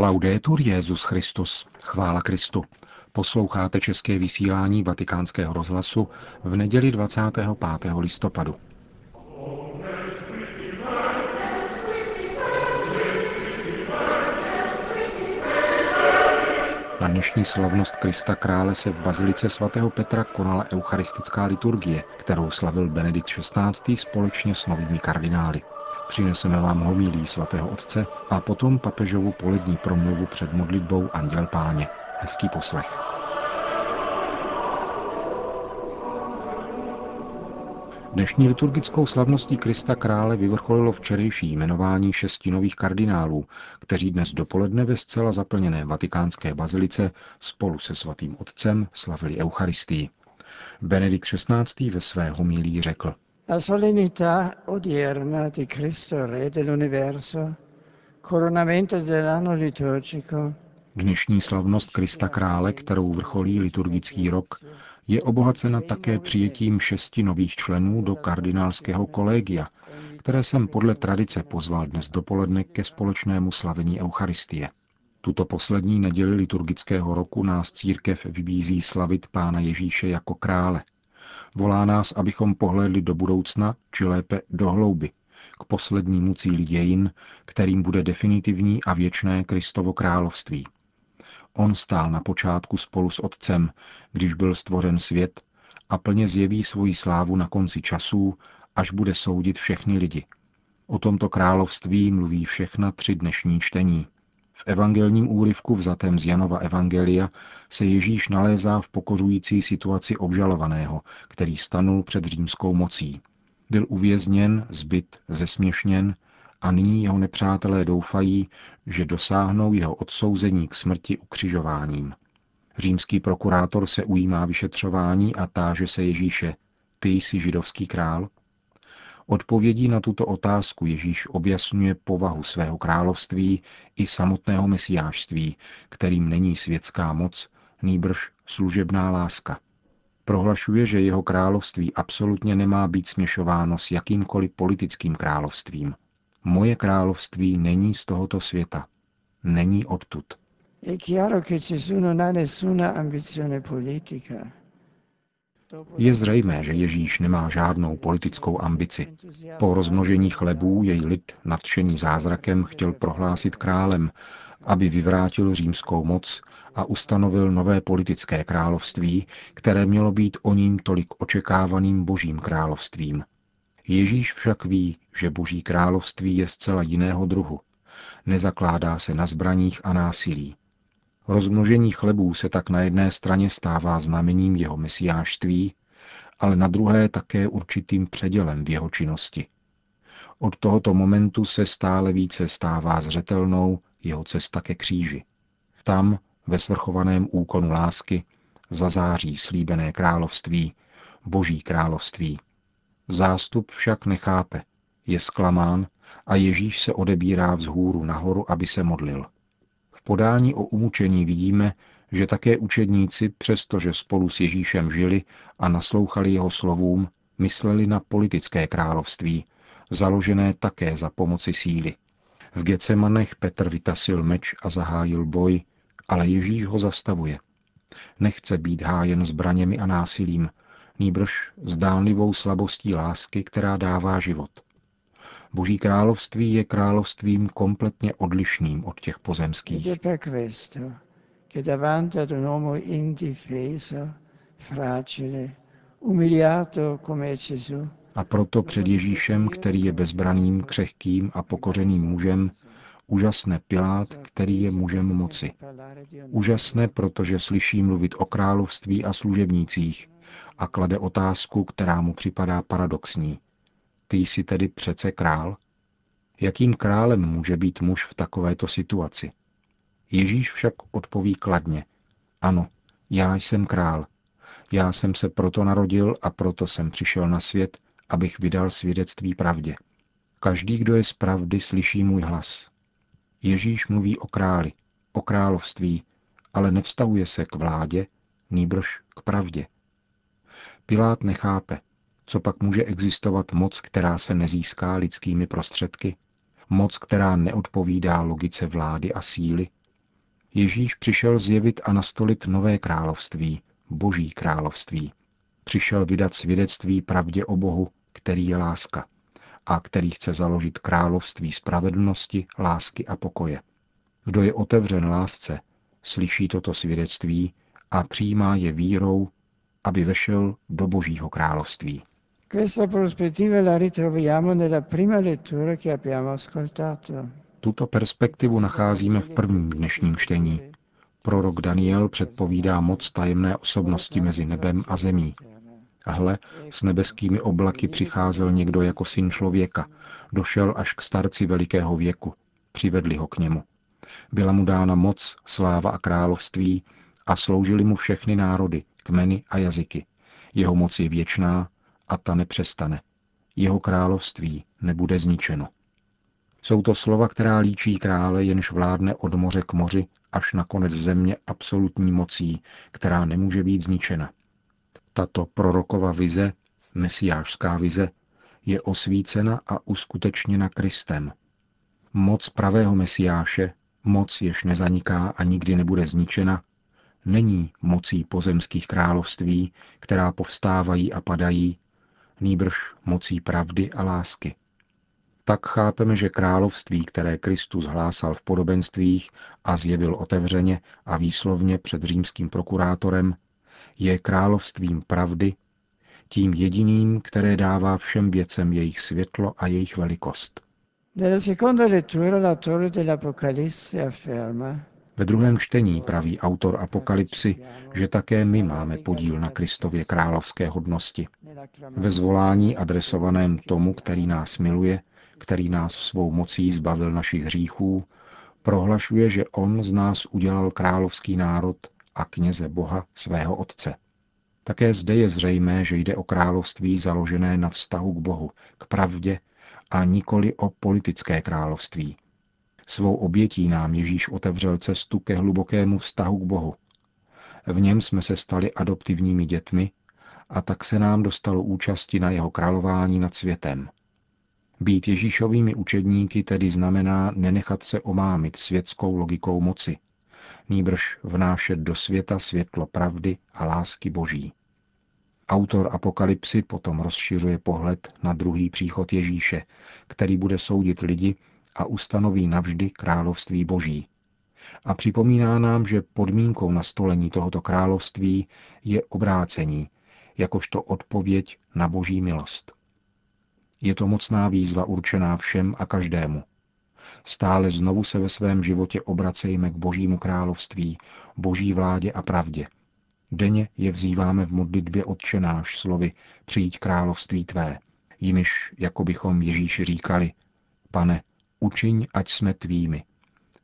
Laudetur Jezus Christus. Chvála Kristu. Posloucháte české vysílání Vatikánského rozhlasu v neděli 25. listopadu. Na dnešní slavnost Krista krále se v Bazilice svatého Petra konala eucharistická liturgie, kterou slavil Benedikt XVI. společně s novými kardinály. Přineseme vám homilí svatého otce a potom papežovu polední promluvu před modlitbou Anděl Páně. Hezký poslech. Dnešní liturgickou slavností Krista krále vyvrcholilo včerejší jmenování šesti nových kardinálů, kteří dnes dopoledne ve zcela zaplněné vatikánské bazilice spolu se svatým otcem slavili Eucharistii. Benedikt XVI. ve své homilí řekl – La solennità odierna di Cristo Re dell'universo, coronamento dell'anno liturgico, Dnešní slavnost Krista Krále, kterou vrcholí liturgický rok, je obohacena také přijetím šesti nových členů do kardinálského kolegia, které jsem podle tradice pozval dnes dopoledne ke společnému slavení Eucharistie. Tuto poslední neděli liturgického roku nás církev vybízí slavit Pána Ježíše jako krále – Volá nás, abychom pohlédli do budoucna, či lépe do hlouby, k poslednímu cíli dějin, kterým bude definitivní a věčné Kristovo království. On stál na počátku spolu s Otcem, když byl stvořen svět a plně zjeví svoji slávu na konci časů, až bude soudit všechny lidi. O tomto království mluví všechna tři dnešní čtení. V evangelním úryvku vzatém z Janova evangelia se Ježíš nalézá v pokořující situaci obžalovaného, který stanul před římskou mocí. Byl uvězněn, zbyt, zesměšněn a nyní jeho nepřátelé doufají, že dosáhnou jeho odsouzení k smrti ukřižováním. Římský prokurátor se ujímá vyšetřování a táže se Ježíše, ty jsi židovský král? Odpovědí na tuto otázku Ježíš objasňuje povahu svého království i samotného mesiářství, kterým není světská moc, nýbrž služebná láska. Prohlašuje, že jeho království absolutně nemá být směšováno s jakýmkoliv politickým královstvím. Moje království není z tohoto světa. Není odtud. È chiaro che Gesù non ha nessuna ambizione politica. Je zřejmé, že Ježíš nemá žádnou politickou ambici. Po rozmnožení chlebů jej lid, nadšený zázrakem, chtěl prohlásit králem, aby vyvrátil římskou moc a ustanovil nové politické království, které mělo být o ním tolik očekávaným božím královstvím. Ježíš však ví, že boží království je zcela jiného druhu. Nezakládá se na zbraních a násilí. Rozmnožení chlebů se tak na jedné straně stává znamením jeho mesiářství, ale na druhé také určitým předělem v jeho činnosti. Od tohoto momentu se stále více stává zřetelnou jeho cesta ke kříži. Tam, ve svrchovaném úkonu lásky, zazáří slíbené království, boží království. Zástup však nechápe, je zklamán a Ježíš se odebírá vzhůru nahoru, aby se modlil – v podání o umučení vidíme, že také učedníci, přestože spolu s Ježíšem žili a naslouchali jeho slovům, mysleli na politické království, založené také za pomoci síly. V Gecemanech Petr vytasil meč a zahájil boj, ale Ježíš ho zastavuje. Nechce být hájen zbraněmi a násilím, nýbrž zdánlivou slabostí lásky, která dává život – Boží království je královstvím kompletně odlišným od těch pozemských. A proto před Ježíšem, který je bezbraným, křehkým a pokořeným mužem, úžasné Pilát, který je mužem moci. Úžasné, protože slyší mluvit o království a služebnících a klade otázku, která mu připadá paradoxní. Ty jsi tedy přece král? Jakým králem může být muž v takovéto situaci? Ježíš však odpoví kladně. Ano, já jsem král. Já jsem se proto narodil a proto jsem přišel na svět, abych vydal svědectví pravdě. Každý, kdo je z pravdy, slyší můj hlas. Ježíš mluví o králi, o království, ale nevztahuje se k vládě, nýbrž k pravdě. Pilát nechápe, co pak může existovat moc, která se nezíská lidskými prostředky? Moc, která neodpovídá logice vlády a síly? Ježíš přišel zjevit a nastolit nové království, boží království. Přišel vydat svědectví pravdě o Bohu, který je láska a který chce založit království spravedlnosti, lásky a pokoje. Kdo je otevřen lásce, slyší toto svědectví a přijímá je vírou, aby vešel do Božího království. Tuto perspektivu nacházíme v prvním dnešním čtení. Prorok Daniel předpovídá moc tajemné osobnosti mezi nebem a zemí. A hle, s nebeskými oblaky přicházel někdo jako syn člověka, došel až k starci velikého věku, přivedli ho k němu. Byla mu dána moc, sláva a království a sloužili mu všechny národy, kmeny a jazyky. Jeho moc je věčná a ta nepřestane. Jeho království nebude zničeno. Jsou to slova, která líčí krále, jenž vládne od moře k moři až na konec země absolutní mocí, která nemůže být zničena. Tato prorokova vize, mesiářská vize, je osvícena a uskutečněna Kristem. Moc pravého mesiáše, moc jež nezaniká a nikdy nebude zničena, není mocí pozemských království, která povstávají a padají, nýbrž mocí pravdy a lásky. Tak chápeme, že království, které Kristus hlásal v podobenstvích a zjevil otevřeně a výslovně před římským prokurátorem, je královstvím pravdy, tím jediným, které dává všem věcem jejich světlo a jejich velikost. Ve druhém čtení praví autor Apokalypsy, že také my máme podíl na Kristově královské hodnosti. Ve zvolání adresovaném tomu, který nás miluje, který nás svou mocí zbavil našich hříchů, prohlašuje, že on z nás udělal královský národ a kněze Boha svého Otce. Také zde je zřejmé, že jde o království založené na vztahu k Bohu, k pravdě a nikoli o politické království. Svou obětí nám Ježíš otevřel cestu ke hlubokému vztahu k Bohu. V něm jsme se stali adoptivními dětmi a tak se nám dostalo účasti na jeho králování nad světem. Být Ježíšovými učedníky tedy znamená nenechat se omámit světskou logikou moci, nýbrž vnášet do světa světlo pravdy a lásky Boží. Autor Apokalypsy potom rozšiřuje pohled na druhý příchod Ježíše, který bude soudit lidi a ustanoví navždy království Boží. A připomíná nám, že podmínkou nastolení tohoto království je obrácení, jakožto odpověď na Boží milost. Je to mocná výzva určená všem a každému. Stále znovu se ve svém životě obracejme k Božímu království, Boží vládě a pravdě. Denně je vzýváme v modlitbě odčenáš slovy přijít království tvé, jimiž, jako bychom Ježíši říkali, pane, učiň, ať jsme tvými.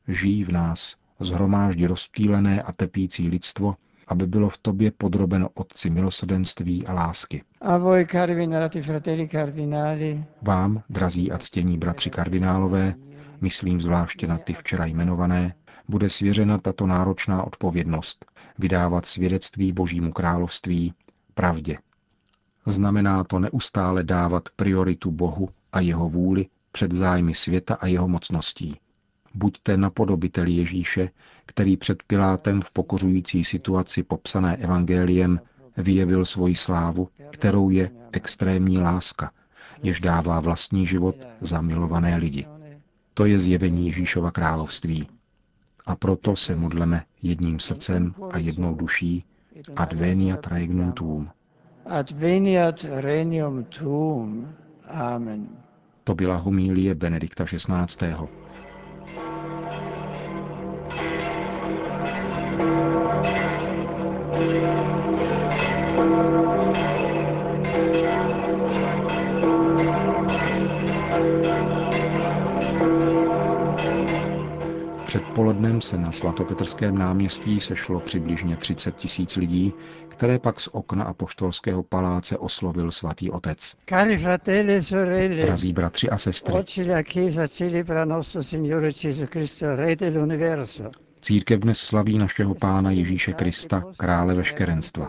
Žij v nás, zhromáždi rozptýlené a tepící lidstvo, aby bylo v tobě podrobeno Otci milosrdenství a lásky. A voi, cari venerati fratelli cardinali, Vám, drazí a ctění bratři kardinálové, myslím zvláště na ty včera jmenované, bude svěřena tato náročná odpovědnost vydávat svědectví Božímu království pravdě. Znamená to neustále dávat prioritu Bohu a jeho vůli před zájmy světa a jeho mocností. Buďte napodobiteli Ježíše, který před Pilátem v pokořující situaci popsané evangeliem vyjevil svoji slávu, kterou je extrémní láska, jež dává vlastní život za milované lidi. To je zjevení Ježíšova království. A proto se modleme jedním srdcem a jednou duší adveniat regnum tuum. Adveniat regnum tuum. Amen. To byla homílie Benedikta XVI. Předpolednem se na svatopetrském náměstí sešlo přibližně 30 tisíc lidí, které pak z okna apoštolského paláce oslovil svatý otec. Drazí bratři a sestry, Církev dnes slaví našeho Pána Ježíše Krista, krále veškerenstva.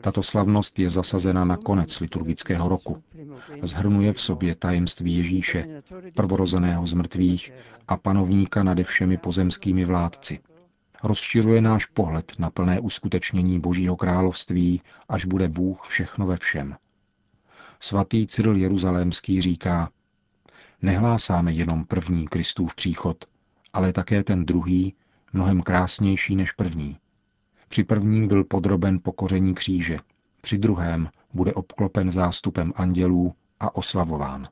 Tato slavnost je zasazena na konec liturgického roku. Zhrnuje v sobě tajemství Ježíše, prvorozeného z mrtvých a panovníka nade všemi pozemskými vládci. Rozšiřuje náš pohled na plné uskutečnění Božího království, až bude Bůh všechno ve všem. Svatý Cyril Jeruzalémský říká, nehlásáme jenom první Kristův příchod, ale také ten druhý, mnohem krásnější než první. Při prvním byl podroben pokoření kříže, při druhém bude obklopen zástupem andělů a oslavován.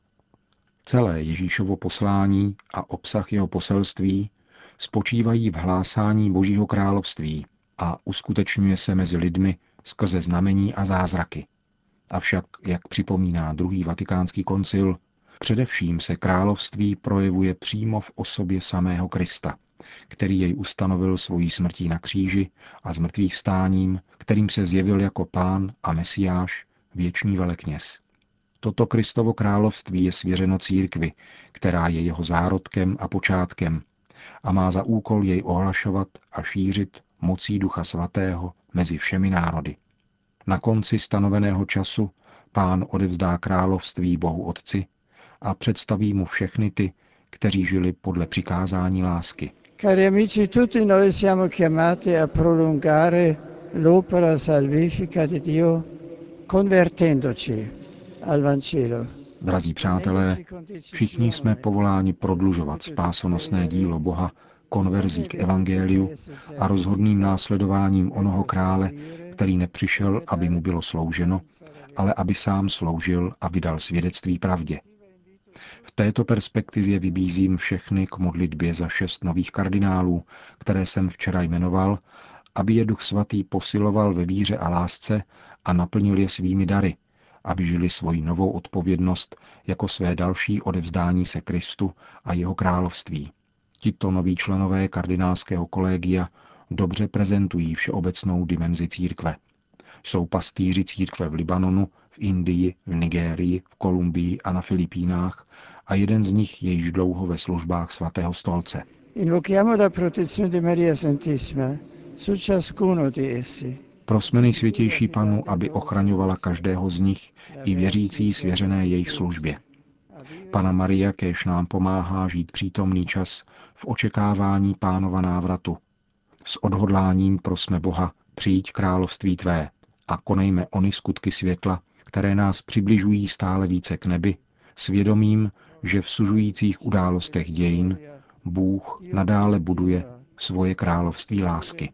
Celé Ježíšovo poslání a obsah jeho poselství spočívají v hlásání Božího království a uskutečňuje se mezi lidmi skrze znamení a zázraky. Avšak, jak připomíná druhý vatikánský koncil, především se království projevuje přímo v osobě samého Krista, který jej ustanovil svojí smrtí na kříži a zmrtvých vstáním, kterým se zjevil jako pán a mesiáš, věčný velekněz. Toto Kristovo království je svěřeno církvi, která je jeho zárodkem a počátkem a má za úkol jej ohlašovat a šířit mocí Ducha Svatého mezi všemi národy. Na konci stanoveného času pán odevzdá království Bohu Otci a představí mu všechny ty, kteří žili podle přikázání lásky. Cari amici, tutti noi siamo chiamati a prolungare l'opera salvifica di Dio convertendoci al Vangelo. Drazí přátelé, všichni jsme povoláni prodlužovat spásonosné dílo Boha konverzí k evangeliu a rozhodným následováním onoho krále, který nepřišel, aby mu bylo slouženo, ale aby sám sloužil a vydal svědectví pravdě. V této perspektivě vybízím všechny k modlitbě za šest nových kardinálů, které jsem včera jmenoval, aby je Duch Svatý posiloval ve víře a lásce a naplnil je svými dary, aby žili svoji novou odpovědnost jako své další odevzdání se Kristu a jeho království. Tito noví členové kardinálského kolegia dobře prezentují všeobecnou dimenzi církve. Jsou pastýři církve v Libanonu, v Indii, v Nigérii, v Kolumbii a na Filipínách a jeden z nich je již dlouho ve službách svatého stolce. Invochiamo la protezione di Maria Santissima su ciascuno di essi. Prosme nejsvětější panu, aby ochraňovala každého z nich i věřící svěřené jejich službě. Pana Maria kéž nám pomáhá žít přítomný čas v očekávání pánova návratu. S odhodláním prosme Boha, přijít království tvé a konejme ony skutky světla, které nás přibližují stále více k nebi, svědomím, že v sužujících událostech dějin Bůh nadále buduje svoje království lásky.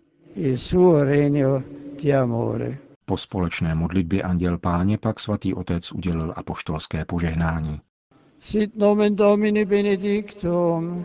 Po společné modlitbě Anděl Páně pak svatý otec udělil apoštolské požehnání. Sit nomen Domini benedictum,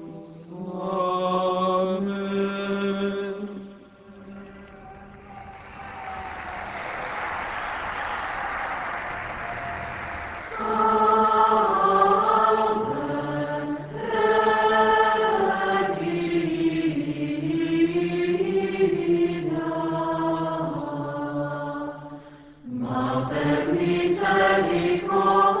is